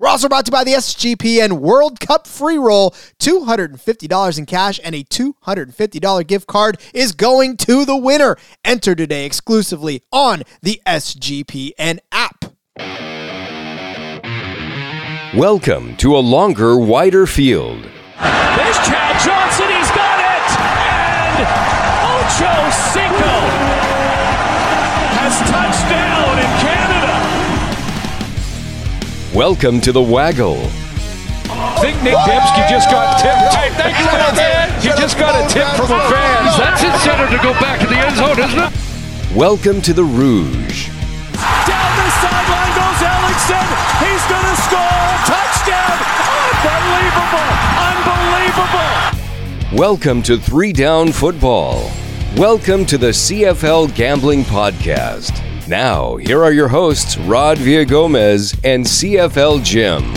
We're also brought to you by the SGPN World Cup free roll. $250 in cash and a $250 gift card is going to the winner. Enter today exclusively on the SGPN app. Welcome to a longer, wider field. Welcome to the Waggle. I think Nic Demski just got tipped. Hey, thanks the. He just got a tip from a fan. That's incentive to go back to the end zone, isn't it? Welcome to the Rouge. Down the sideline goes Ellingson. He's going to score. Touchdown. Unbelievable. Unbelievable. Welcome to Three Down Football. Welcome to the CFL Gambling Podcast. Now, here are your hosts, Rod Villagomez and CFL Jim.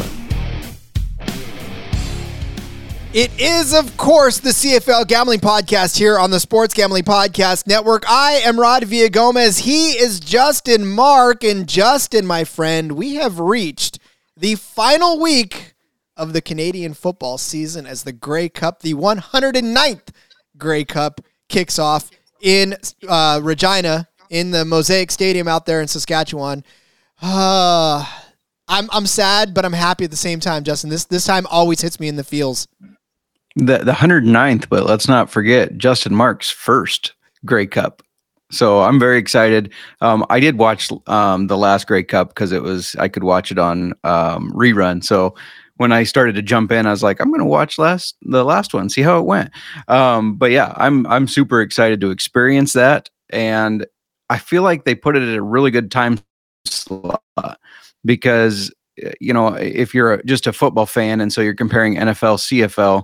It is, of course, the CFL Gambling Podcast here on the Sports Gambling Podcast Network. I am Rod Villagomez. He is Justin Mark. And Justin, my friend, we have reached the final week of the Canadian football season as the Grey Cup, the 109th Grey Cup, kicks off in uh, Regina in the Mosaic Stadium out there in Saskatchewan. Uh, I'm I'm sad, but I'm happy at the same time, Justin. This this time always hits me in the feels. The the 109th, but let's not forget Justin Marks' first Grey Cup. So I'm very excited. Um, I did watch um, the last Grey Cup because it was I could watch it on um, rerun. So when I started to jump in, I was like, I'm going to watch last the last one, see how it went. Um, but yeah, I'm I'm super excited to experience that, and I feel like they put it at a really good time slot because you know if you're just a football fan and so you're comparing NFL CFL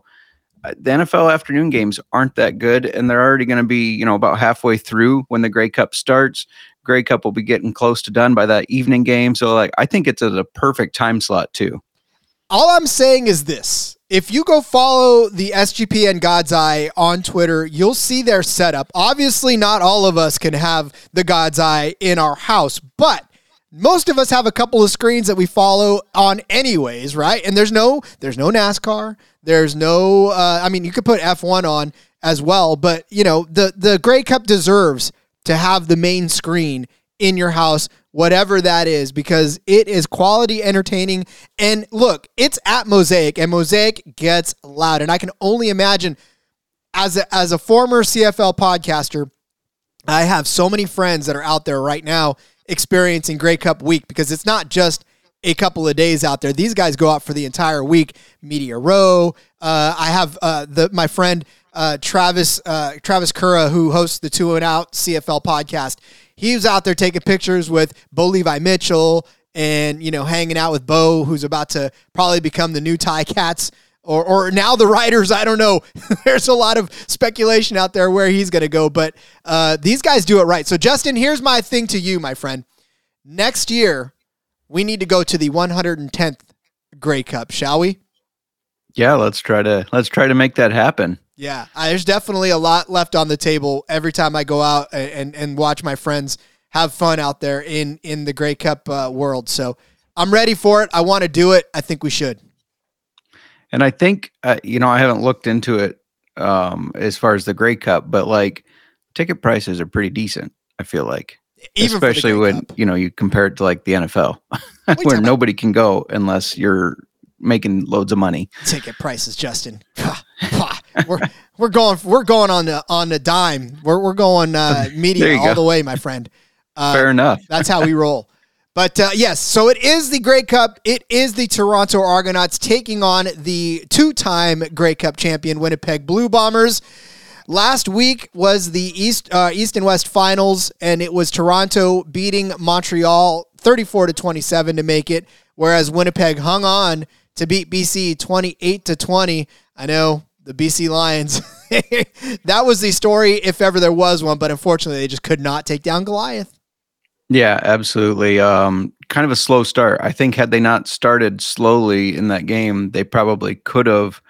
uh, the NFL afternoon games aren't that good and they're already going to be you know about halfway through when the Grey Cup starts. Grey Cup will be getting close to done by that evening game. So like I think it's at a perfect time slot too all I'm saying is this. If you go follow the SGPN God's Eye on Twitter, you'll see their setup. Obviously, not all of us can have the God's Eye in our house, but most of us have a couple of screens that we follow on anyways, right? And there's no there's no NASCAR. There's no uh, I mean, you could put F1 on as well, but you know, the the Grey Cup deserves to have the main screen in your house whatever that is, because it is quality entertaining. And look, it's at Mosaic, and Mosaic gets loud. And I can only imagine as a, as a former CFL podcaster, I have so many friends that are out there right now experiencing Grey Cup week because it's not just a couple of days out there. These guys go out for the entire week. Media Row. Uh, I have uh, the my friend uh, Travis uh, Travis Cura who hosts the Two and Out CFL podcast he was out there taking pictures with Bo Levi Mitchell and, you know, hanging out with Bo, who's about to probably become the new Ticats or, or now the Riders. I don't know. There's a lot of speculation out there where he's going to go, but uh, these guys do it right. So, Justin, here's my thing to you, my friend. Next year, we need to go to the 110th Grey Cup, shall we? Yeah, let's try to let's try to make that happen. Yeah, I, there's definitely a lot left on the table every time I go out and, and, watch my friends have fun out there in in the Grey Cup uh, world. So I'm ready for it. I want to do it. I think we should. And I think uh, you know I haven't looked into it um, as far as the Grey Cup, but like ticket prices are pretty decent. I feel like, Even especially when Cup. you know you compare it to like the NFL, where nobody can go unless you're making loads of money. Ticket prices, Justin. we're we're going we're going on the on the dime. We're we're going uh, media all go. the way, my friend. Uh, Fair enough. that's how we roll. But uh, yes, so it is the Grey Cup. It is the Toronto Argonauts taking on the two-time Grey Cup champion Winnipeg Blue Bombers. Last week was the East uh, East and West Finals, and it was Toronto beating Montreal 34 to 27 to make it, whereas Winnipeg hung on to beat BC 28 to 20. I know the BC Lions. that was the story, if ever there was one, but unfortunately, they just could not take down Goliath. Yeah, absolutely. Um, kind of a slow start. I think had they not started slowly in that game, they probably could have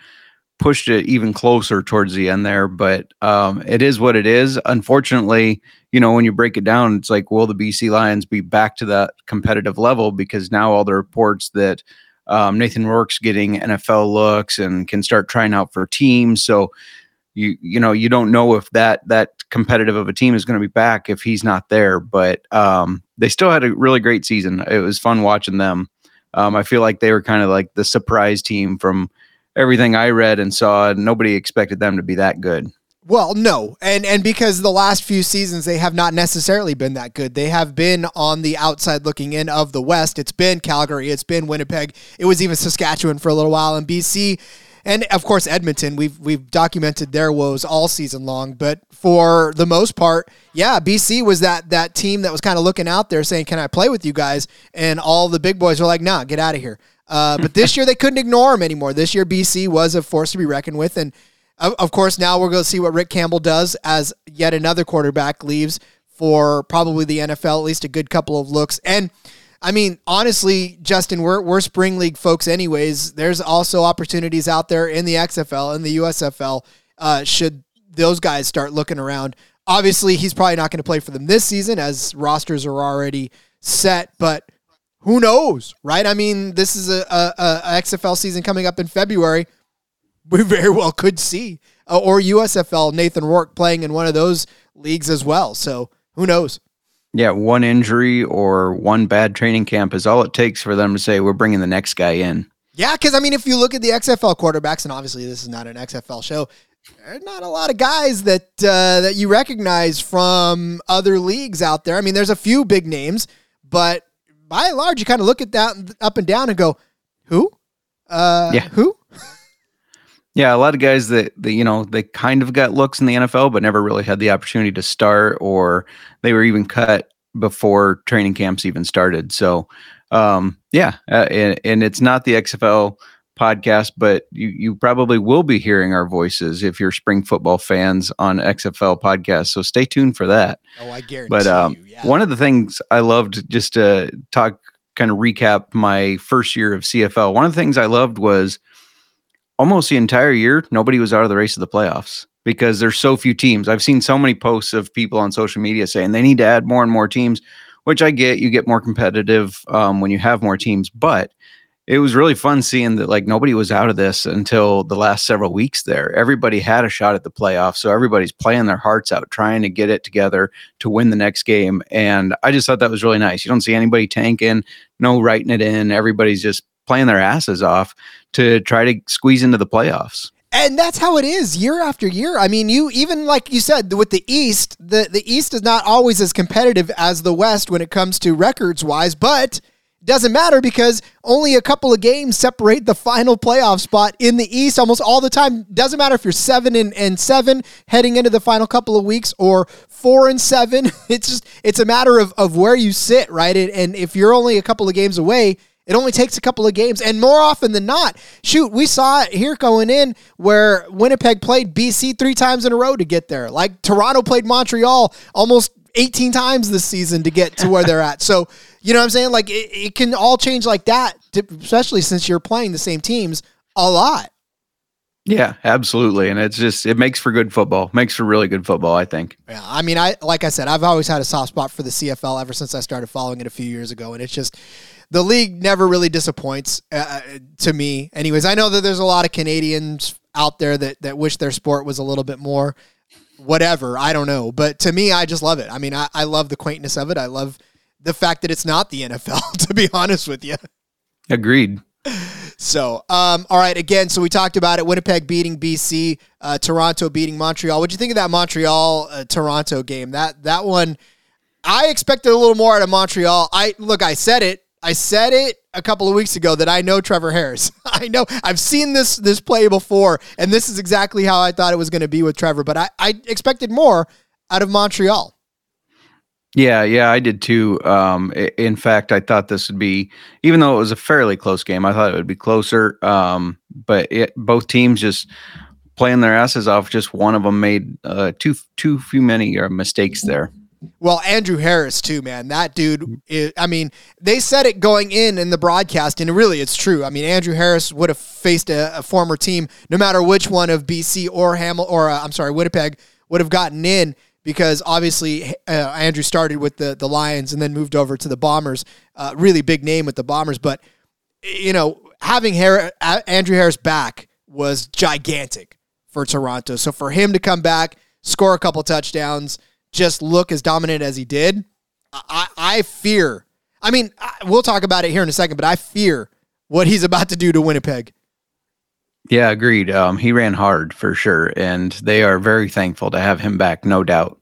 pushed it even closer towards the end there. But um, it is what it is. Unfortunately, you know, when you break it down, it's like, will the BC Lions be back to that competitive level? Because now all the reports that um, Nathan Rourke's getting NFL looks and can start trying out for teams. So you you know you don't know if that that competitive of a team is going to be back if he's not there. But um, they still had a really great season. It was fun watching them. Um, I feel like they were kind of like the surprise team from everything I read and saw. Nobody expected them to be that good. Well, no, and and because the last few seasons they have not necessarily been that good. They have been on the outside looking in of the West. It's been Calgary, it's been Winnipeg, it was even Saskatchewan for a little while, and BC, and of course Edmonton. We've we've documented their woes all season long, but for the most part, yeah, BC was that that team that was kind of looking out there saying, "Can I play with you guys?" And all the big boys were like, "Nah, get out of here." Uh, but this year they couldn't ignore them anymore. This year BC was a force to be reckoned with, and of, course, now we're going to see what Rick Campbell does as yet another quarterback leaves for probably the NFL, at least a good couple of looks. And I mean, honestly, Justin, we're, we're spring league folks, anyways. There's also opportunities out there in the XFL and the USFL. Uh, should those guys start looking around? Obviously, he's probably not going to play for them this season as rosters are already set, but who knows, right? I mean, this is a, a, a XFL season coming up in February we very well could see. Uh, or USFL, Nathan Rourke playing in one of those leagues as well. So who knows? Yeah, one injury or one bad training camp is all it takes for them to say, we're bringing the next guy in. Yeah, because I mean, if you look at the XFL quarterbacks, and obviously this is not an XFL show, there's not a lot of guys that uh, that you recognize from other leagues out there. I mean, there's a few big names, but by and large, you kind of look at that up and down and go, "Who? Uh, yeah. Who? Yeah, a lot of guys that, that you know they kind of got looks in the NFL, but never really had the opportunity to start, or they were even cut before training camps even started. So, um, yeah, uh, and, and it's not the XFL podcast, but you you probably will be hearing our voices if you're spring football fans on XFL podcast. So stay tuned for that. Oh, I guarantee. But um, you, yeah. one of the things I loved just to talk, kind of recap my first year of CFL. One of the things I loved was almost the entire year, nobody was out of the race of the playoffs because there's so few teams. I've seen so many posts of people on social media saying they need to add more and more teams, which I get. You get more competitive um, when you have more teams, but it was really fun seeing that like nobody was out of this until the last several weeks there. Everybody had a shot at the playoffs. So everybody's playing their hearts out, trying to get it together to win the next game. And I just thought that was really nice. You don't see anybody tanking, no writing it in. Everybody's just playing their asses off to try to squeeze into the playoffs. And that's how it is year after year. I mean, you even like you said with the East, the the East is not always as competitive as the West when it comes to records wise, but doesn't matter because only a couple of games separate the final playoff spot in the East almost all the time. Doesn't matter if you're seven and, and seven heading into the final couple of weeks or four and seven. It's just it's a matter of, of where you sit, right? And, and if you're only a couple of games away, it only takes a couple of games, and more often than not, shoot, we saw it here going in where Winnipeg played BC three times in a row to get there. Like Toronto played Montreal almost 18 times this season to get to where they're at. So, you know what I'm saying? Like, it, it can all change like that, especially since you're playing the same teams a lot. Yeah, absolutely. And it's just, it makes for good football, makes for really good football, I think. Yeah. I mean, I, like I said, I've always had a soft spot for the CFL ever since I started following it a few years ago. And it's just, the league never really disappoints uh, uh, to me. Anyways, I know that there's a lot of Canadians out there that that wish their sport was a little bit more whatever. I don't know, but to me, I just love it. I mean, I, I love the quaintness of it. I love the fact that it's not the NFL. To be honest with you, agreed. So, um, all right, again, so we talked about it. Winnipeg beating BC, uh, Toronto beating Montreal. What'd you think of that Montreal uh, Toronto game? That that one, I expected a little more out of Montreal. I look, I said it. I said it a couple of weeks ago that I know Trevor Harris. I know I've seen this this play before, and this is exactly how I thought it was going to be with Trevor. But I, I expected more out of Montreal. Yeah, yeah, I did too. Um, in fact, I thought this would be, even though it was a fairly close game, I thought it would be closer. Um, but it, both teams just playing their asses off. Just one of them made uh, too too few many uh, mistakes there. Well, Andrew Harris too, man. That dude. Is, I mean, they said it going in in the broadcast, and really, it's true. I mean, Andrew Harris would have faced a, a former team, no matter which one of BC or Hamil or uh, I'm sorry, Winnipeg would have gotten in because obviously uh, Andrew started with the the Lions and then moved over to the Bombers. Uh, really big name with the Bombers, but you know, having Harris, Andrew Harris back was gigantic for Toronto. So for him to come back, score a couple touchdowns just look as dominant as he did, I, I fear. I mean, we'll talk about it here in a second, but I fear what he's about to do to Winnipeg. Yeah, agreed. Um, he ran hard for sure, and they are very thankful to have him back, no doubt.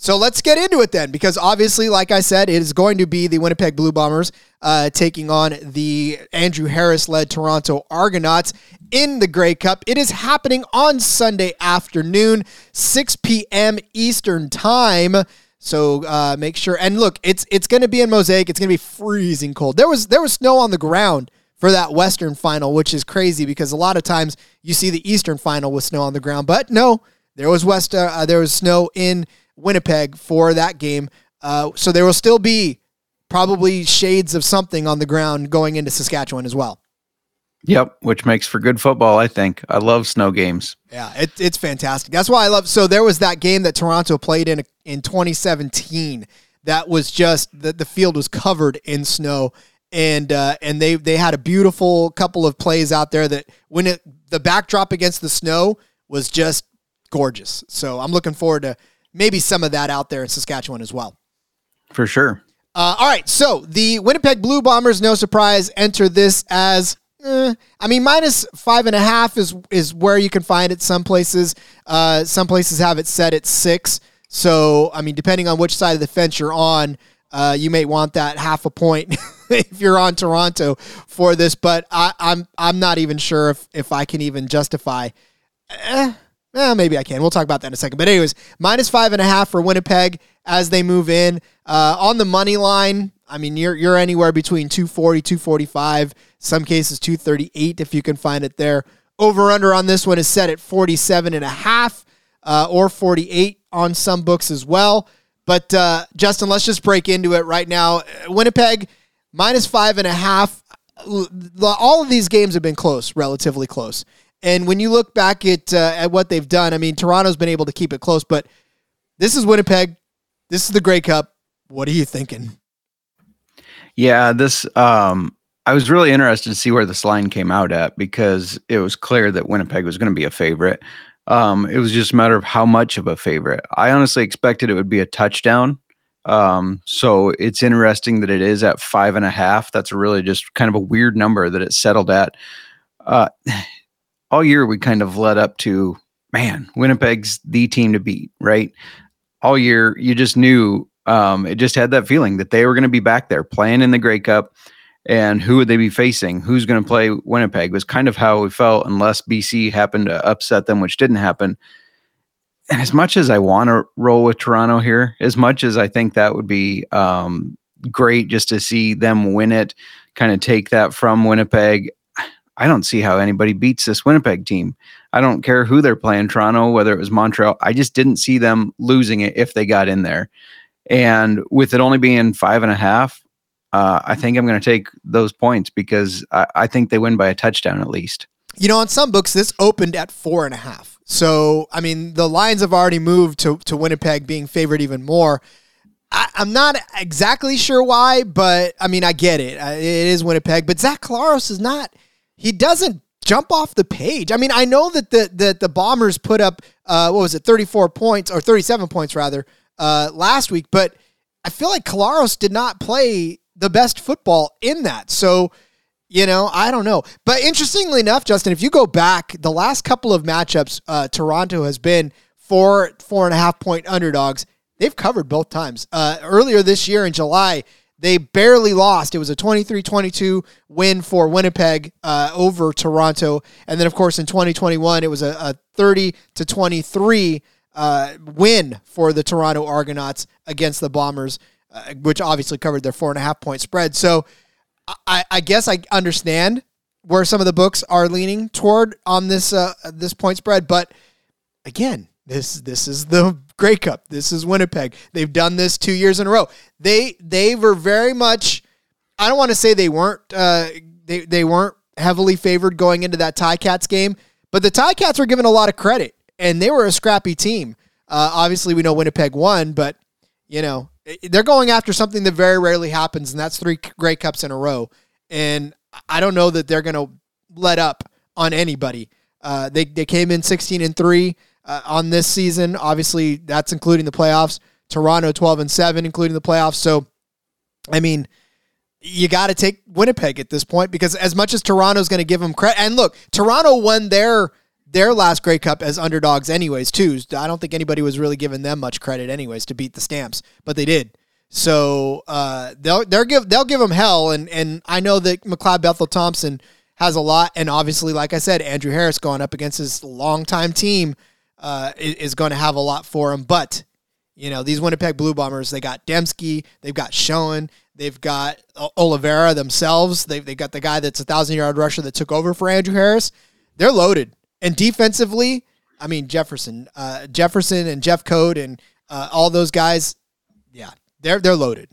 So let's get into it then, because obviously, like I said, it is going to be the Winnipeg Blue Bombers uh, taking on the Andrew Harris led Toronto Argonauts in the Grey Cup. It is happening on Sunday afternoon, 6 p.m. Eastern Time. So uh, make sure and look, it's it's going to be in Mosaic. It's going to be freezing cold. There was there was snow on the ground for that Western final, which is crazy because a lot of times you see the Eastern final with snow on the ground, but no, there was west uh, there was snow in Winnipeg for that game. Uh, so there will still be probably shades of something on the ground going into Saskatchewan as well. Yep, which makes for good football, I think. I love snow games. Yeah, it, it's fantastic. That's why I love. So there was that game that Toronto played in in 2017. That was just the the field was covered in snow, and uh, and they they had a beautiful couple of plays out there that when it the backdrop against the snow was just gorgeous. So I'm looking forward to maybe some of that out there in Saskatchewan as well. For sure. Uh, all right, so the Winnipeg Blue Bombers, no surprise, enter this as. Eh, I mean, minus five and a half is is where you can find it. Some places, uh, some places have it set at six. So, I mean, depending on which side of the fence you're on, uh, you may want that half a point if you're on Toronto for this. But I, I'm I'm not even sure if if I can even justify. Eh, well, maybe I can. We'll talk about that in a second. But anyways, minus five and a half for Winnipeg as they move in. Uh, on the money line, I mean, you're you're anywhere between 240, 245, some cases 238 if you can find it there. Over under on this one is set at 47 and a half uh, or 48 on some books as well. But uh, Justin, let's just break into it right now. Winnipeg minus five and a half. All of these games have been close, relatively close. And when you look back at uh, at what they've done, I mean, Toronto's been able to keep it close, but this is Winnipeg. This is the Grey Cup. What are you thinking? Yeah, this um I was really interested to see where this line came out at because it was clear that Winnipeg was going to be a favorite. Um, it was just a matter of how much of a favorite. I honestly expected it would be a touchdown. Um, so it's interesting that it is at five and a half. That's really just kind of a weird number that it settled at. Uh, all year we kind of led up to man, Winnipeg's the team to beat, right? All year you just knew um, it just had that feeling that they were going to be back there playing in the Grey Cup. And who would they be facing? Who's going to play Winnipeg? Was kind of how we felt, unless BC happened to upset them, which didn't happen. And as much as I want to roll with Toronto here, as much as I think that would be um, great just to see them win it, kind of take that from Winnipeg, I don't see how anybody beats this Winnipeg team. I don't care who they're playing, Toronto, whether it was Montreal. I just didn't see them losing it if they got in there. And with it only being five and a half, uh, I think I'm going to take those points because I, I think they win by a touchdown at least. You know, on some books, this opened at four and a half. So, I mean, the lines have already moved to, to Winnipeg being favored even more. I, am not exactly sure why, but I mean, I get it. It is Winnipeg, but Zach Collaros is not he doesn't jump off the page. I mean, I know that the the, the Bombers put up uh, what was it, 34 points or 37 points rather uh, last week, but I feel like Collaros did not play the best football in that. So, you know, I don't know. But interestingly enough, Justin, if you go back, the last couple of matchups, uh, Toronto has been four four and a half point underdogs. They've covered both times. Uh, earlier this year in July, they barely lost. It was a 23 22 win for Winnipeg uh, over Toronto. And then, of course, in 2021, it was a, a 30 to 23 uh, win for the Toronto Argonauts against the Bombers, uh, which obviously covered their four and a half point spread. So I, I guess I understand where some of the books are leaning toward on this uh, this point spread. But again, this this is the Grey Cup. This is Winnipeg. They've done this two years in a row. They they were very much. I don't want to say they weren't uh, they they weren't heavily favored going into that Ticats game, but the Ticats were given a lot of credit, and they were a scrappy team. Uh, obviously, we know Winnipeg won, but you know they're going after something that very rarely happens, and that's three Grey Cups in a row. And I don't know that they're going to let up on anybody. Uh, they they came in 16 and three uh, on this season. Obviously, that's including the playoffs. Toronto 12 and seven, including the playoffs. So, I mean, you got to take Winnipeg at this point because as much as Toronto's going to give them credit, and look, Toronto won their their last Grey Cup as underdogs, anyways. Too. I don't think anybody was really giving them much credit, anyways, to beat the Stamps, but they did. So uh, they'll they'll give they'll give them hell, and and I know that McLeod Bethel Thompson has a lot, and obviously, like I said, Andrew Harris going up against his longtime team uh, is, going to have a lot for him. But you know, these Winnipeg Blue Bombers, they got Demski, they've got Schoen, they've got Oliveira themselves, they've they got the guy that's a thousand yard rusher that took over for Andrew Harris. They're loaded, and defensively, I mean Jefferson, uh, Jefferson, and Jeffcoat and uh, all those guys. Yeah, they're they're loaded.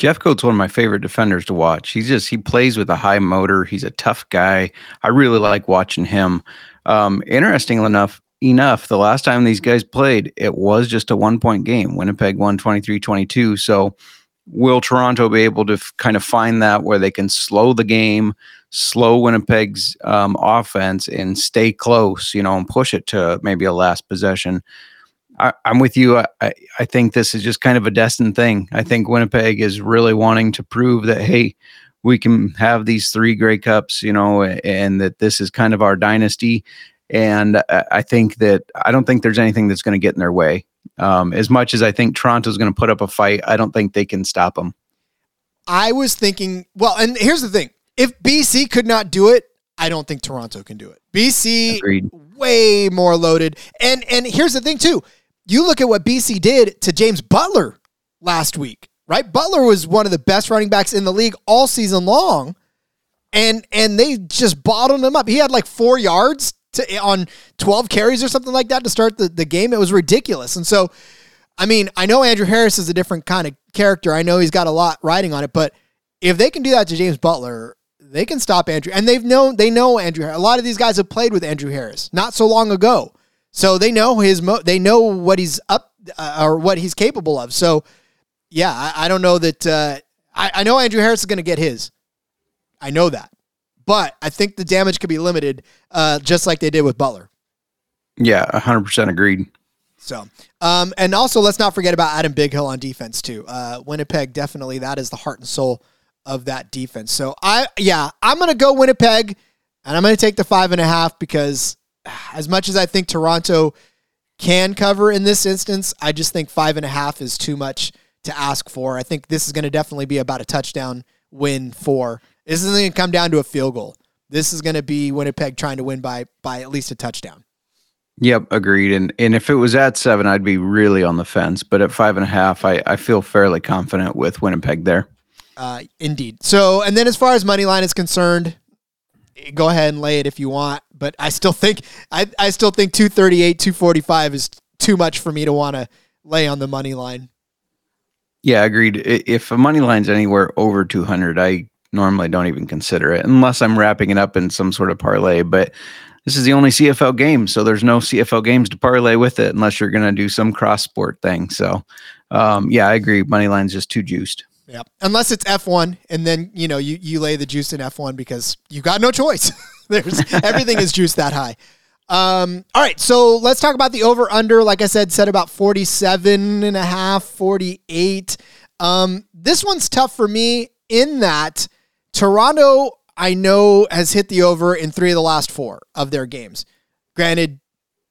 Jeffcoat's one of my favorite defenders to watch. He's just he plays with a high motor. He's a tough guy. I really like watching him. Um, interesting enough, enough, the last time these guys played, it was just a one point game. Winnipeg won 23 22. So, will Toronto be able to f- kind of find that where they can slow the game, slow Winnipeg's um, offense, and stay close, you know, and push it to maybe a last possession? I, am with you. I, I think this is just kind of a destined thing. I think Winnipeg is really wanting to prove that, hey, we can have these three Grey Cups, you know, and that this is kind of our dynasty. And I think that I don't think there's anything that's going to get in their way. Um, as much as I think Toronto's going to put up a fight, I don't think they can stop them. I was thinking, well, and here's the thing: if BC could not do it, I don't think Toronto can do it. BC Agreed. way more loaded, and and here's the thing too: you look at what BC did to James Butler last week, right? Butler was one of the best running backs in the league all season long, and and they just bottled him up. He had like four yards to, on 12 carries or something like that to start the, the game. It was ridiculous. And so, I mean, I know Andrew Harris is a different kind of character. I know he's got a lot riding on it, but if they can do that to James Butler, they can stop Andrew. And they've known they know Andrew. A lot of these guys have played with Andrew Harris not so long ago, so they know his mo- they know what he's up uh, or what he's capable of. So, yeah, I, I don't know that. Uh, I, I know Andrew Harris is going to get his. I know that but I think the damage could be limited, uh, just like they did with Butler. Yeah, hundred percent agreed. So, um, and also let's not forget about Adam Bighill on defense too. Uh, Winnipeg definitely that is the heart and soul of that defense. So I, yeah, I'm gonna go Winnipeg, and I'm gonna take the five and a half because as much as I think Toronto can cover in this instance, I just think five and a half is too much to ask for. I think this is going to definitely be about a touchdown win for this isn't going to come down to a field goal. This is going to be Winnipeg trying to win by by at least a touchdown. Yep, agreed. And and if it was at seven, I'd be really on the fence. But at five and a half, I, I feel fairly confident with Winnipeg there. Uh, indeed. So, and then as far as money line is concerned, go ahead and lay it if you want. But I still think I, I still think 238, 245 is too much for me to want to lay on the money line. Yeah, agreed. If a money line's anywhere over 200, I normally don't even consider it unless I'm wrapping it up in some sort of parlay. But this is the only CFL game, so there's no CFL games to parlay with it unless you're going to do some cross sport thing. So, um, yeah, I agree. Money line's just too juiced. Yeah, unless it's F1, and then you know you you lay the juice in F1 because you got no choice. There's everything is juiced that high. Um, all right, so let's talk about the over under. Like I said, set about 47 and a half, 48. Um, this one's tough for me in that Toronto, I know, has hit the over in three of the last four of their games. Granted,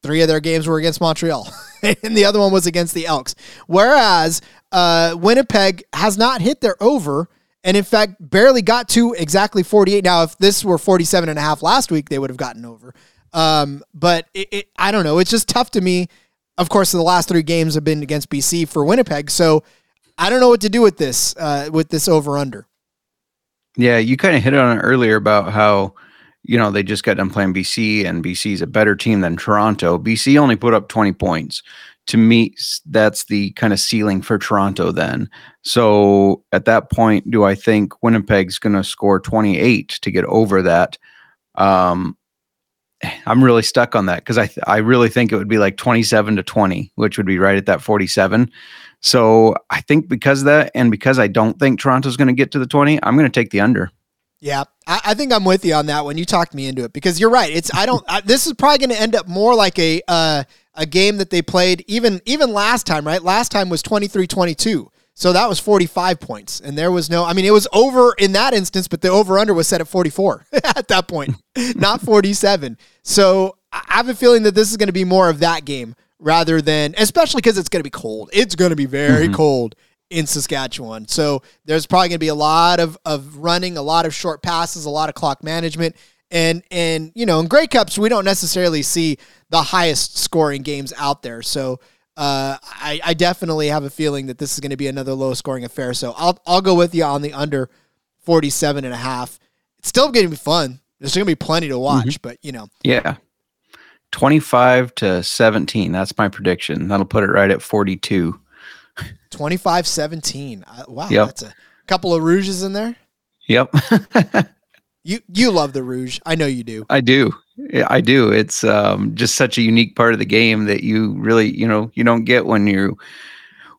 three of their games were against Montreal, and the other one was against the Elks. Whereas uh, Winnipeg has not hit their over, and in fact, barely got to exactly 48. Now, if this were 47 and a half last week, they would have gotten over. Um, but it, it, I don't know. It's just tough to me. Of course, the last three games have been against BC for Winnipeg, so I don't know what to do with this uh, with this over under. Yeah, you kind of hit on it earlier about how, you know, they just got done playing BC and BC is a better team than Toronto. BC only put up 20 points. To me, that's the kind of ceiling for Toronto then. So at that point, do I think Winnipeg's going to score 28 to get over that? Um, I'm really stuck on that because I th- I really think it would be like 27 to 20, which would be right at that 47. So I think because of that, and because I don't think Toronto's going to get to the 20, I'm going to take the under. Yeah, I, I think I'm with you on that one. You talked me into it because you're right. It's I don't. I, this is probably going to end up more like a uh, a game that they played even even last time. Right, last time was 23-22. So that was 45 points, and there was no. I mean, it was over in that instance, but the over under was set at 44 at that point, not 47. So I I have a feeling that this is going to be more of that game rather than, especially because it's going to be cold. It's going to be very cold in Saskatchewan. So there's probably going to be a lot of of running, a lot of short passes, a lot of clock management. And and you know, in Grey Cups, we don't necessarily see the highest scoring games out there. So uh, I, I definitely have a feeling that this is going to be another low scoring affair. So I'll I'll go with you on the under 47 and a half. It's still going to be fun. There's going to be plenty to watch, but you know, Yeah. 25 to 17. That's my prediction. That'll put it right at 42. 25 17. Uh, wow, Yep. that's a couple of rouges in there. Yep. You you love the rouge. I know you do. I do. I do. It's um, just such a unique part of the game that you really, you know, you don't get when you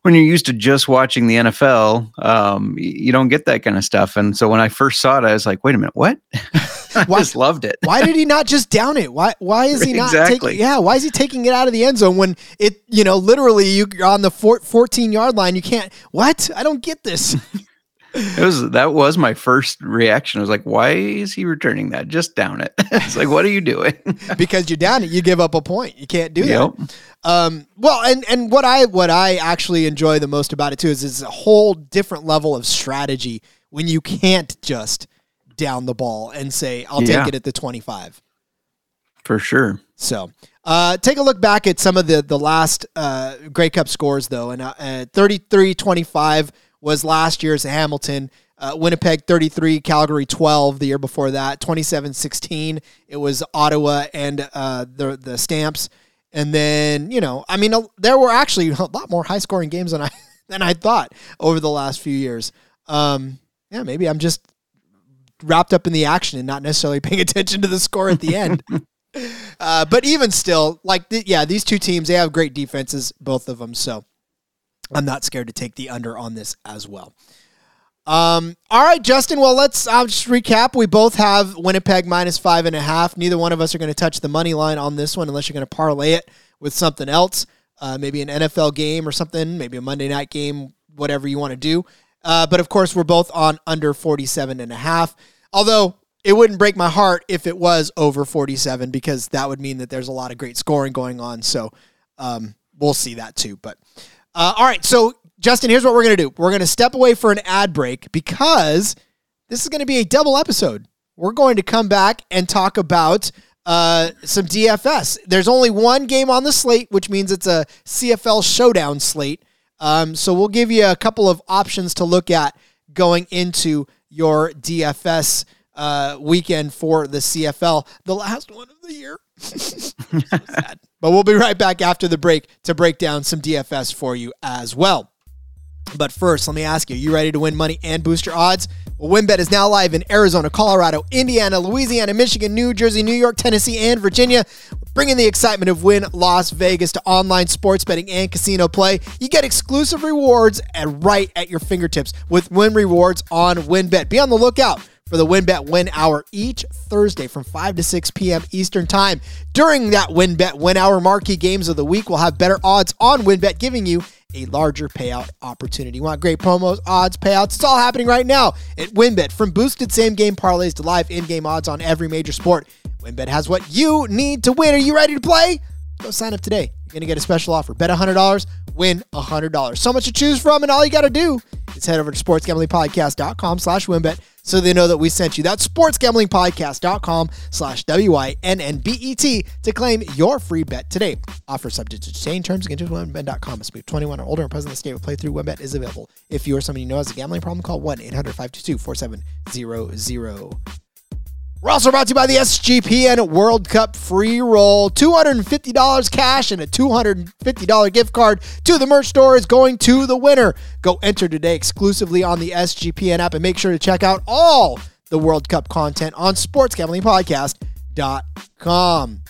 when you're used to just watching the NFL. Um, you don't get that kind of stuff. And so when I first saw it, I was like, "Wait a minute, what?" I Why- just loved it. why did he not just down it? Why why is he not Exactly. taking yeah, why is he taking it out of the end zone when it, you know, literally you're on the four, 14 yard line, you can't What? I don't get this. It was that was my first reaction. I was like, "Why is he returning that? Just down it." it's like, "What are you doing?" because you're down it, you give up a point. You can't do that. Yep. Um, well, and and what I what I actually enjoy the most about it too is it's a whole different level of strategy when you can't just down the ball and say I'll Yeah. take it at the 25. For sure. So, uh, take a look back at some of the the last uh, Grey Cup scores though, and uh, 33-25 was last year's Hamilton. Uh, Winnipeg 33, Calgary 12 the year before that. 27-16 it was Ottawa and uh, the the Stamps. And then, you know, I mean there were actually a lot more high scoring games than I than I thought over the last few years. Um, yeah, maybe I'm just wrapped up in the action and not necessarily paying attention to the score at the end. Uh, but even still, like, th- yeah, these two teams, they have great defenses, both of them. So I'm not scared to take the under on this as well. Um, all right, Justin. Well, let's just recap. We both have Winnipeg minus five and a half. Neither one of us are going to touch the money line on this one unless you're going to parlay it with something else, uh, maybe an NFL game or something, maybe a Monday night game, whatever you want to do. Uh, but of course, we're both on under 47 and a half. Although it wouldn't break my heart if it was over 47 because that would mean that there's a lot of great scoring going on. So um, we'll see that too. But uh, all right, so Justin, here's what we're gonna do. We're gonna step away for an ad break because this is gonna be a double episode. We're going to come back and talk about uh, some DFS. There's only one game on the slate, which means it's a CFL showdown slate. Um, so we'll give you a couple of options to look at going into your DFS uh, weekend for the CFL, the last one of the year. But we'll be right back after the break to break down some DFS for you as well. But first, let me ask you, you ready to win money and boost your odds? Well, WynnBET is now live in Arizona, Colorado, Indiana, Louisiana, Michigan, New Jersey, New York, Tennessee, and Virginia. Bringing the excitement of Wynn Las Vegas to online sports betting and casino play. You get exclusive rewards and right at your fingertips with Wynn Rewards on WynnBET. Be on the lookout for the WynnBET Wynn Hour each Thursday from 5 to 6 p.m. Eastern Time. During that WynnBET Wynn Hour, marquee games of the week will have better odds on WynnBET, giving you a larger payout opportunity. Want great promos, odds, payouts? It's all happening right now at WynnBET. From boosted same game parlays to live in game odds on every major sport, WynnBET has what you need to win. Are you ready to play? Go sign up today. You're going to get a special offer. Bet $100, win $100. So much to choose from, and all you got to do is head over to sportsgamblingpodcast.com slash winbet. So they know that we sent you. That's sportsgamblingpodcast.com slash W-I-N-N-B-E-T to claim your free bet today. Offer subject to change terms and conditions WynnBET.com. Must be 21 or older and present in the state with playthrough. WynnBET is available. If you or someone you know has a gambling problem, call 1-800-522-4700. We're also brought to you by the SGPN World Cup free roll. $250 cash and a $250 gift card to the merch store is going to the winner. Go enter today exclusively on the SGPN app and make sure to check out all the World Cup content on sportsgamblingpodcast.com.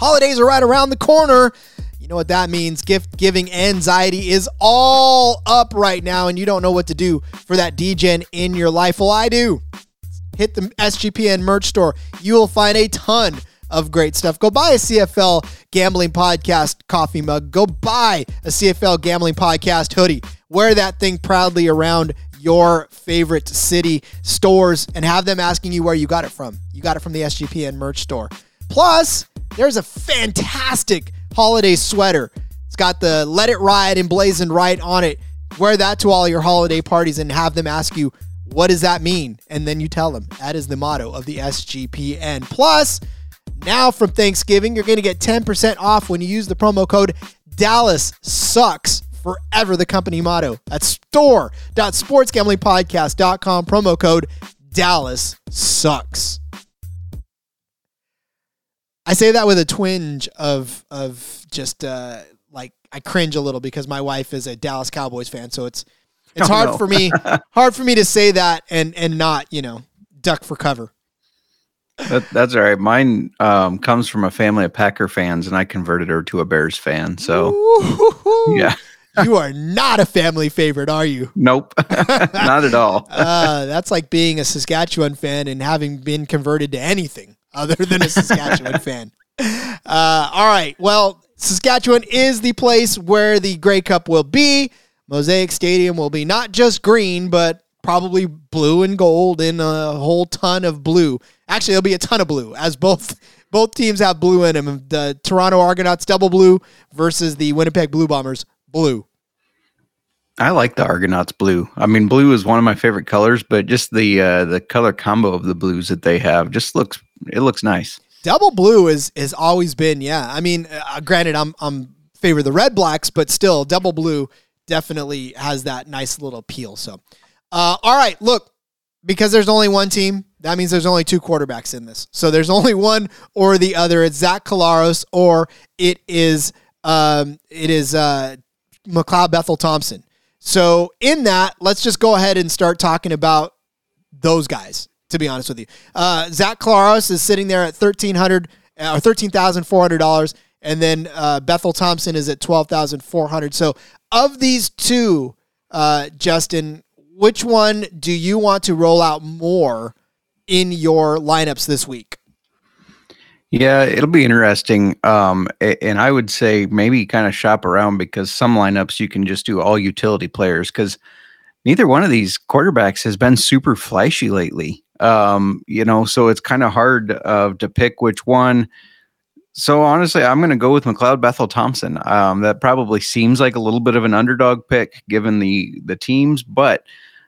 Holidays are right around the corner. You know what that means. Gift giving anxiety is all up right now, and you don't know what to do for that DGen in your life. Well, I do hit the SGPN merch store. You will find a ton of great stuff. Go buy a CFL Gambling Podcast coffee mug. Go buy a CFL Gambling Podcast hoodie. Wear that thing proudly around your favorite city stores and have them asking you where you got it from. You got it from the SGPN merch store. Plus, there's a fantastic holiday sweater. It's got the Let It Ride emblazoned right on it. Wear that to all your holiday parties and have them ask you what does that mean? And then you tell them. That is the motto of the SGPN. Plus, now from Thanksgiving, you're going to get 10% off when you use the promo code Dallas Sucks forever, the company motto. That's store.sportsgamblingpodcast.com, promo code Dallas Sucks. I say that with a twinge of of just uh, like I cringe a little because my wife is a Dallas Cowboys fan, so it's it's Oh, hard for me hard for me to say that and and not you know duck for cover. That, that's all right. Mine um, comes from a family of Packer fans, and I converted her to a Bears fan. So Ooh. yeah, you are not a family favorite, are you? nope, not at all. Uh, that's like being a Saskatchewan fan and having been converted to anything other than a Saskatchewan fan. Uh, all right. Well, Saskatchewan is the place where the Grey Cup will be. Mosaic Stadium will be not just green, but probably blue and gold in a whole ton of blue. Actually, there'll be a ton of blue as both both teams have blue in them. The Toronto Argonauts double blue versus the Winnipeg Blue Bombers blue. I like the Argonauts blue. I mean, blue is one of my favorite colors, but just the uh, the color combo of the blues that they have just looks it looks nice. Double blue is has always been yeah. I mean, uh, granted, I'm I'm favor of the Redblacks, but still, double blue definitely has that nice little appeal. So, uh, all right, look, because there's only one team, that means there's only two quarterbacks in this. So there's only one or the other. It's Zach Collaros or it is um, it is uh, McLeod Bethel Thompson. So in that, let's just go ahead and start talking about those guys. To be honest with you, uh, Zach Collaros is sitting there at thirteen hundred uh, or thirteen thousand four hundred dollars, and then uh, Bethel Thompson is at twelve thousand four hundred. So of these two, uh, Justin, which one do you want to roll out more in your lineups this week? Yeah, it'll be interesting. Um, and I would say maybe kind of shop around because some lineups you can just do all utility players because neither one of these quarterbacks has been super flashy lately. Um, you know, so it's kind of hard uh, to pick which one. So honestly, I'm going to go with McLeod Bethel Thompson. Um, that probably seems like a little bit of an underdog pick given the the teams, but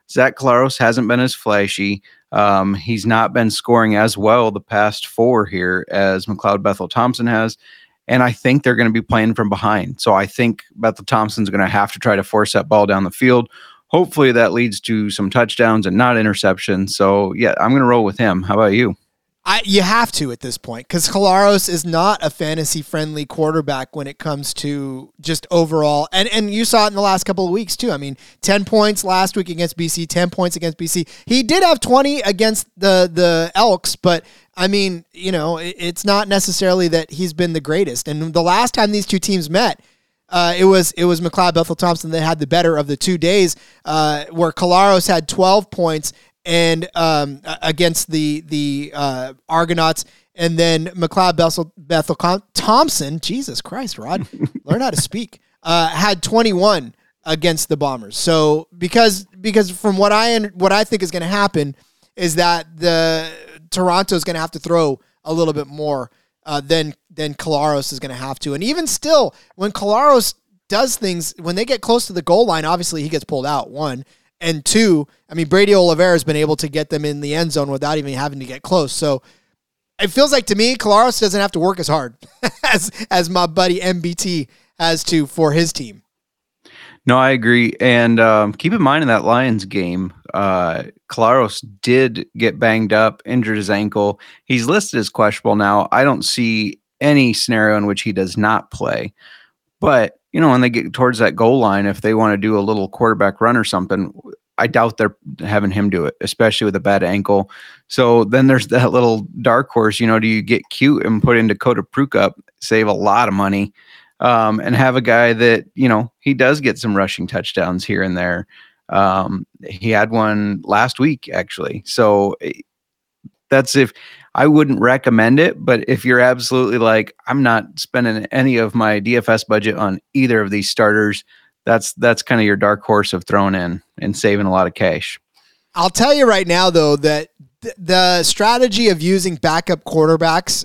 Zach Collaros hasn't been as flashy. Um, he's not been scoring as well the past four here as McLeod Bethel Thompson has. And I think they're going to be playing from behind. So I think Bethel Thompson's going to have to try to force that ball down the field. Hopefully that leads to some touchdowns and not interceptions. So yeah, I'm going to roll with him. How about you? I you have to at this point because Collaros is not a fantasy friendly quarterback when it comes to just overall and and you saw it in the last couple of weeks too. I mean, ten points last week against BC, ten points against BC. He did have twenty against the the Elks, but I mean, you know, it, it's not necessarily that he's been the greatest. And the last time these two teams met. Uh, it was it was McLeod Bethel Thompson that had the better of the two days, uh, where Collaros had 12 points and um, against the the uh, Argonauts, and then McLeod Bethel, Bethel Thompson, Jesus Christ, Rod, learn how to speak, uh, had 21 against the Bombers. So because because from what I what I think is going to happen is that the Toronto is going to have to throw a little bit more uh, than than Collaros is going to have to, and even still, when Collaros does things when they get close to the goal line, obviously he gets pulled out one. And two, I mean, Brady Oliveira has been able to get them in the end zone without even having to get close. So it feels like to me, Collaros doesn't have to work as hard as as my buddy MBT has to for his team. No, I agree. And um, keep in mind in that Lions game, uh, did get banged up, injured his ankle. He's listed as questionable now. I don't see any scenario in which he does not play. But, you know, when they get towards that goal line, if they want to do a little quarterback run or something, I doubt they're having him do it, especially with a bad ankle. So then there's that little dark horse. You know, do you get cute and put in Dakota Prukop, save a lot of money, um, and have a guy that you know he does get some rushing touchdowns here and there. Um, he had one last week actually. So eh, that's if I wouldn't recommend it, but if you're absolutely like I'm not spending any of my DFS budget on either of these starters, that's that's kind of your dark horse of throwing in and saving a lot of cash. I'll tell you right now though that th- the strategy of using backup quarterbacks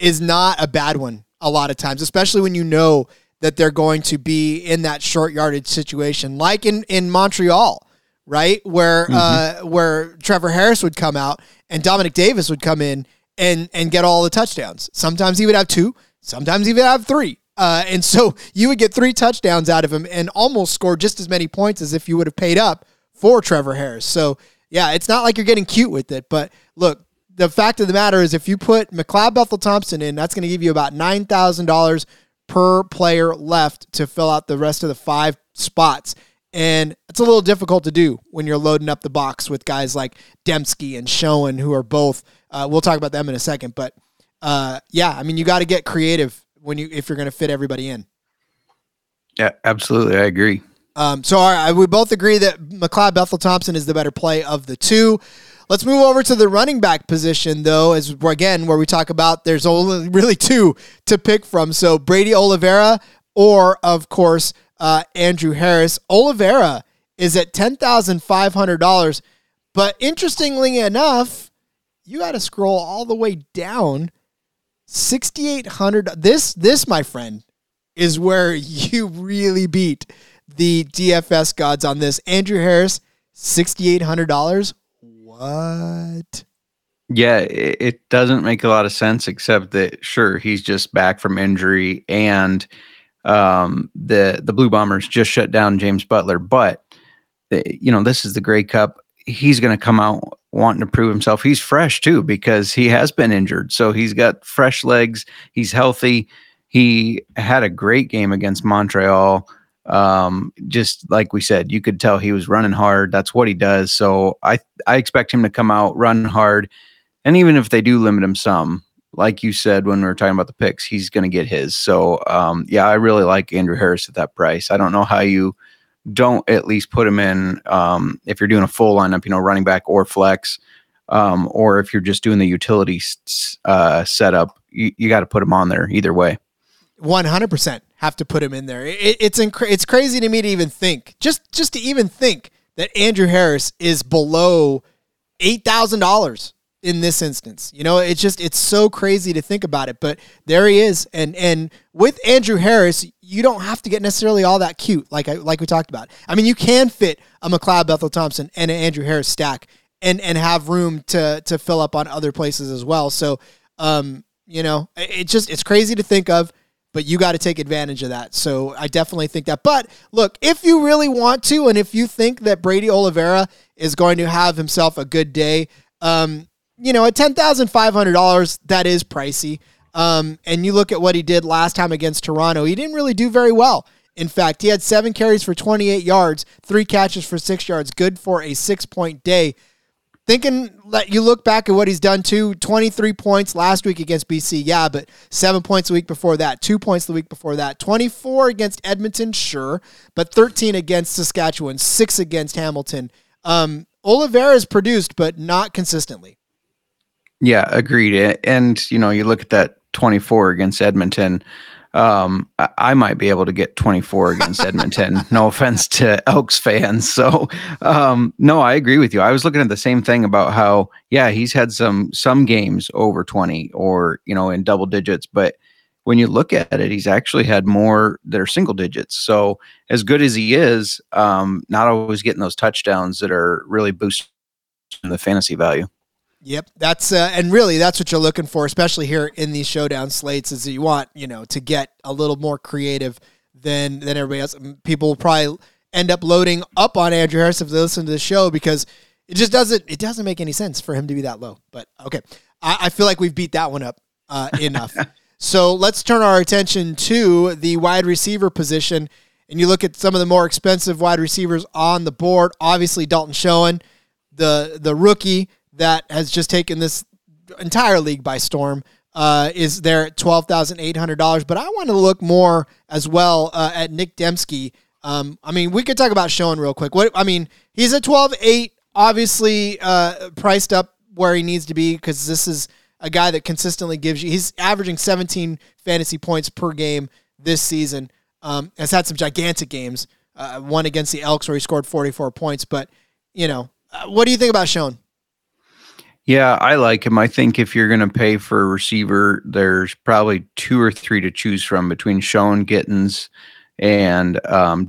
is not a bad one a lot of times, especially when you know that they're going to be in that short yardage situation, like in, in Montreal, right? Where mm-hmm. uh, where Trevor Harris would come out and Dominic Davis would come in and and get all the touchdowns. Sometimes he would have two, sometimes he would have three. Uh, and so you would get three touchdowns out of him and almost score just as many points as if you would have paid up for Trevor Harris. So yeah, it's not like you're getting cute with it, but look, the fact of the matter is if you put McLeod Bethel Thompson in, that's going to give you about nine thousand dollars per player left to fill out the rest of the five spots. And it's a little difficult to do when you're loading up the box with guys like Demski and Schoen, who are both. Uh, we'll talk about them in a second, but uh, yeah, I mean, you got to get creative when you if you're going to fit everybody in. Yeah, absolutely, I agree. Um, so all right, we both agree that McLeod Bethel Thompson is the better play of the two. Let's move over to the running back position, though, as again where we talk about there's only really two to pick from. So Brady Oliveira or, of course, uh, Andrew Harris. Oliveira is at ten thousand five hundred dollars, but interestingly enough, you got to scroll all the way down. Sixty eight hundred. This this, my friend, is where you really beat the DFS gods on this. Andrew Harris, sixty eight hundred dollars. What? Yeah, it doesn't make a lot of sense except that sure he's just back from injury and um, the the Blue Bombers just shut down James Butler, but you know this is the Grey Cup. He's going to come out wanting to prove himself. He's fresh too because he has been injured, so he's got fresh legs. He's healthy. He had a great game against Montreal. Um, just like we said, you could tell he was running hard. That's what he does. So I I expect him to come out, run hard, and even if they do limit him some, like you said when we were talking about the picks, he's going to get his. So um, yeah, I really like Andrew Harris at that price. I don't know how you don't at least put him in um, if you're doing a full lineup, you know, running back or flex, um, or if you're just doing the utility uh, setup, you, you got to put him on there either way. One hundred percent have to put him in there. It, it's inc- it's crazy to me to even think, just just to even think that Andrew Harris is below eight thousand dollars in this instance. You know, it's just it's so crazy to think about it, but there he is. And and with Andrew Harris, you don't have to get necessarily all that cute like I like we talked about. I mean, you can fit a McLeod Bethel Thompson and an Andrew Harris stack and and have room to to fill up on other places as well. So, um, you know, it just it's crazy to think of but you got to take advantage of that. So I definitely think that. But look, if you really want to, and if you think that Brady Oliveira is going to have himself a good day, um, you know, at ten thousand five hundred dollars, that is pricey. Um, and you look at what he did last time against Toronto, he didn't really do very well. In fact, he had seven carries for 28 yards, three catches for six yards, good for a six point day thinking that you look back at what he's done too 23 points last week against BC, yeah, but seven points a week before that, two points the week before that, 24 against Edmonton, sure, but 13 against Saskatchewan, six against Hamilton. Um, Oliveira's produced, but not consistently. Yeah, agreed. And, you know, you look at that 24 against Edmonton um, I, might be able to get 24 against Edmonton. no offense to Elks fans. So, um, no, I agree with you. I was looking at the same thing about how, yeah, he's had some some games over 20 or you know in double digits, but when you look at it, he's actually had more that are single digits. So as good as he is, um, not always getting those touchdowns that are really boosting the fantasy value. Yep, that's uh, and really that's what you're looking for, especially here in these showdown slates. Is that you want you know to get a little more creative than than everybody else. People will probably end up loading up on Andrew Harris if they listen to the show because it just doesn't it doesn't make any sense for him to be that low. But okay, I, I feel like we've beat that one up uh, enough. so let's turn our attention to the wide receiver position, and you look at some of the more expensive wide receivers on the board. Obviously, Dalton Schoen, the the rookie that has just taken this entire league by storm. Uh, is there at twelve thousand eight hundred dollars? But I want to look more as well uh, at Nic Demski. Um, I mean, we could talk about Schoen real quick. What I mean, he's a twelve eight obviously uh, priced up where he needs to be because this is a guy that consistently gives you. He's averaging 17 fantasy points per game this season. Um, has had some gigantic games. Uh, one against the Elks where he scored 44 points. But you know, uh, what do you think about Schoen? Yeah, I like him. I think if you're going to pay for a receiver, there's probably two or three to choose from between Schoen, Gittens, and um.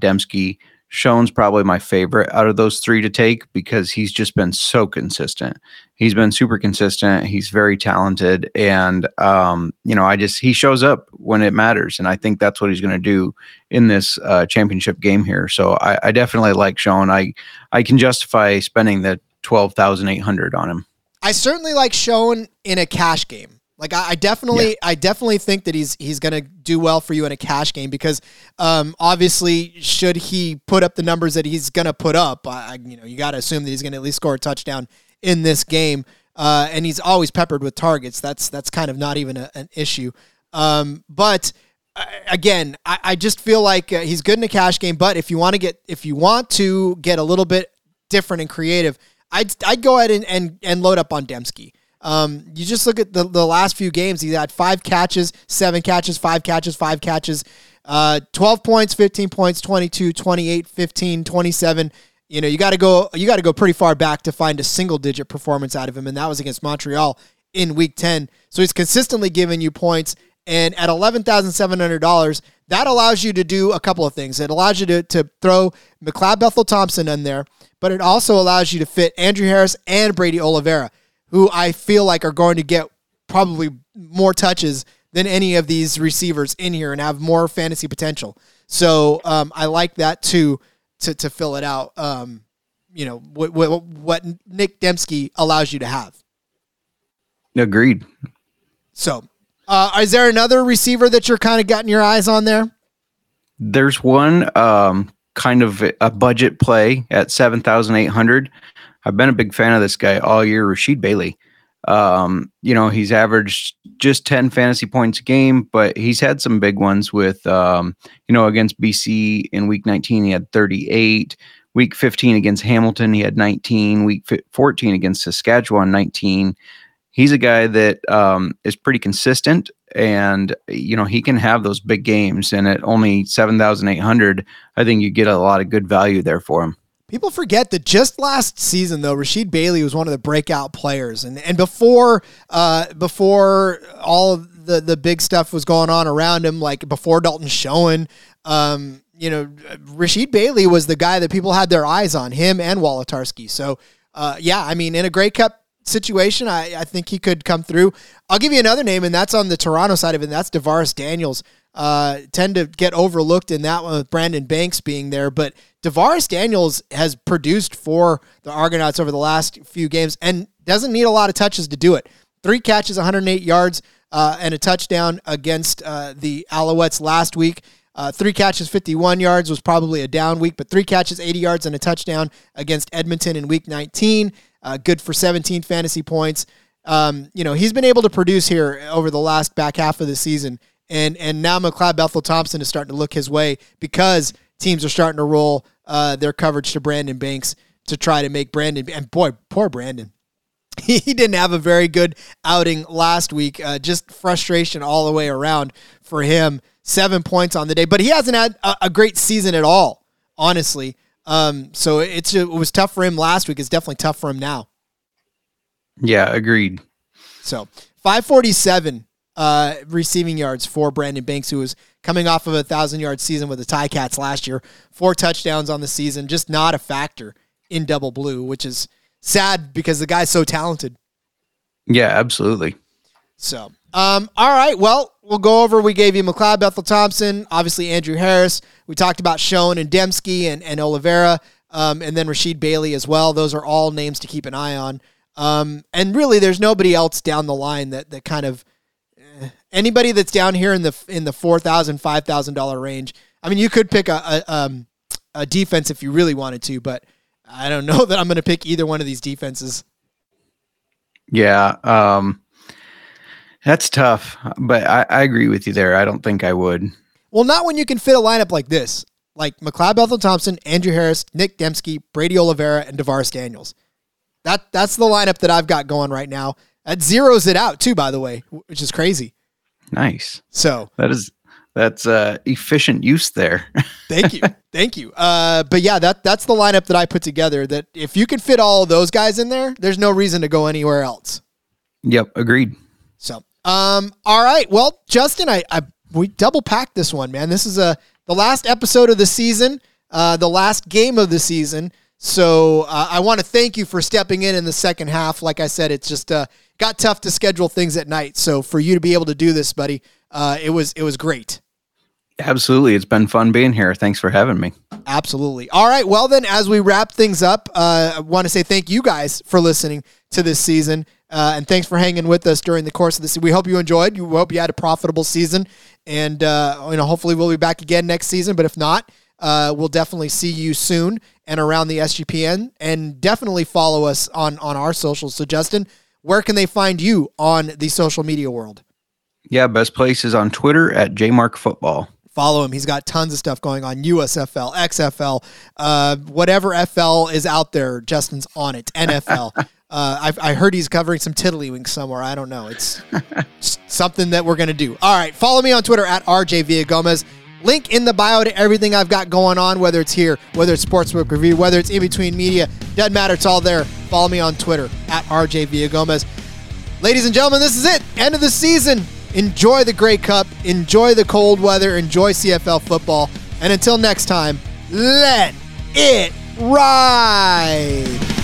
Schoen's probably my favorite out of those three to take because he's just been so consistent. He's been super consistent. He's very talented, and um, you know, I just he shows up when it matters, and I think that's what he's going to do in this uh, championship game here. So I, I definitely like Schoen. I I can justify spending the twelve thousand eight hundred on him. I certainly like Schoen in a cash game. Like I, I definitely, yeah. I definitely think that he's he's going to do well for you in a cash game because um, obviously, should he put up the numbers that he's going to put up, I, you know, you got to assume that he's going to at least score a touchdown in this game. Uh, and he's always peppered with targets. That's that's kind of not even a, an issue. Um, but uh, again, I, I, just feel like uh, he's good in a cash game. But if you want to get if you want to get a little bit different and creative, I'd I'd go ahead and and, and load up on Demski. Um, you just look at the, the last few games. He had five catches, seven catches, five catches, five catches, uh, 12 points, 15 points, 22, 28, 15, 27. You know, you got to go, you got to go pretty far back to find a single digit performance out of him. And that was against Montreal in week 10. So he's consistently giving you points. And at $11,700, that allows you to do a couple of things. It allows you to, to throw McLeod Bethel Thompson in there, but it also allows you to fit Andrew Harris and Brady Oliveira who I feel like are going to get probably more touches than any of these receivers in here and have more fantasy potential. So um, I like that too to to fill it out. Um, you know what, what what Nic Demski allows you to have. Agreed. So, uh, is there another receiver that you're kind of getting your eyes on there? There's one um, kind of a budget play at seven thousand eight hundred. I've been a big fan of this guy all year, Rasheed Bailey. Um, you know, he's averaged just 10 fantasy points a game, but he's had some big ones with, um, you know, against BC in week 19, he had 38. Week 15 against Hamilton, he had 19. Week 14 against Saskatchewan, 19. He's a guy that um, is pretty consistent and you know he can have those big games and at only 7800 i think you get a lot of good value there for him People forget that just last season, though, Rasheed Bailey was one of the breakout players, and and before uh, before all the the big stuff was going on around him, like before Dalton Schoen, um, you know, Rasheed Bailey was the guy that people had their eyes on him and Wolitarsky. So, uh, yeah, I mean, in a Grey Cup situation, I, I think he could come through. I'll give you another name, and that's on the Toronto side of it. And that's DaVaris Daniels uh, tend to get overlooked in that one with Brandon Banks being there. But DaVaris Daniels has produced for the Argonauts over the last few games and doesn't need a lot of touches to do it. Three catches, 108 yards, uh, and a touchdown against uh, the Alouettes last week. Uh, three catches, 51 yards was probably a down week, but three catches, 80 yards, and a touchdown against Edmonton in week 19. Uh, good for 17 fantasy points. Um, you know, he's been able to produce here over the last back half of the season and and now McLeod Bethel Thompson is starting to look his way because teams are starting to roll uh, their coverage to Brandon Banks to try to make Brandon and boy, poor Brandon. He didn't have a very good outing last week. Uh, just frustration all the way around for him. Seven points on the day, but he hasn't had a, a great season at all, honestly. Um, so it's it was tough for him last week. It's definitely tough for him now. Yeah, agreed. So 547 uh, receiving yards for Brandon Banks, who was coming off of a thousand yard season with the Ticats last year. Four touchdowns on the season, just not a factor in double blue, which is sad because the guy's so talented. Yeah, absolutely. So, um, all right. Well, we'll go over. We gave you McLeod Bethel Thompson, obviously Andrew Harris. We talked about Schoen and Demski and, and Oliveira, um, and then Rasheed Bailey as well. Those are all names to keep an eye on. Um, and really, there's nobody else down the line that that kind of eh, anybody that's down here in the in the four thousand five thousand dollar range. I mean, you could pick a, a um a defense if you really wanted to, but I don't know that I'm going to pick either one of these defenses. Yeah, um, that's tough, but I, I agree with you there. I don't think I would. Well, not when you can fit a lineup like this, like McLeod Bethel Thompson, Andrew Harris, Nic Demski, Brady Oliveira, and DaVaris Daniels. That that's the lineup that I've got going right now. That zeroes it out too, by the way, which is crazy. Nice. So That is that's uh, efficient use there. thank you, thank you. Uh, but yeah, that that's the lineup that I put together. That if you can fit all of those guys in there, there's no reason to go anywhere else. yep, agreed. So, um, all right. Well, Justin, I, I we double packed this one, man. This is a the last episode of the season, uh, the last game of the season. So uh, I want to thank you for stepping in in the second half. Like I said, it's just uh, got tough to schedule things at night. So for you to be able to do this, buddy, uh, it was it was great. Absolutely, it's been fun being here. Thanks for having me. Absolutely. All right. Well, then, as we wrap things up, uh, I want to say thank you guys for listening to this season. Uh, and thanks for hanging with us during the course of this. We hope you enjoyed. We hope you had a profitable season. And, uh, you know, hopefully we'll be back again next season. But if not, uh, we'll definitely see you soon and around the SGPN. And definitely follow us on, on our socials. So, Justin, where can they find you on the social media world? Yeah, best place is on Twitter at jmarkfootball. follow him. He's got tons of stuff going on. USFL, XFL, uh, whatever FL is out there, Justin's on it. NFL. uh, I've, I heard he's covering some tiddlywinks somewhere. I don't know. It's something that we're going to do. All right. Follow me on Twitter at RJ Villagomez. Link in the bio to everything I've got going on, whether it's here, whether it's Sportsbook Review, whether it's in between media. Doesn't matter. It's all there. Follow me on Twitter at RJ Villagomez. Ladies and gentlemen, this is it. End of the season. Enjoy the Grey Cup. Enjoy the cold weather. Enjoy CFL football. And until next time, let it ride.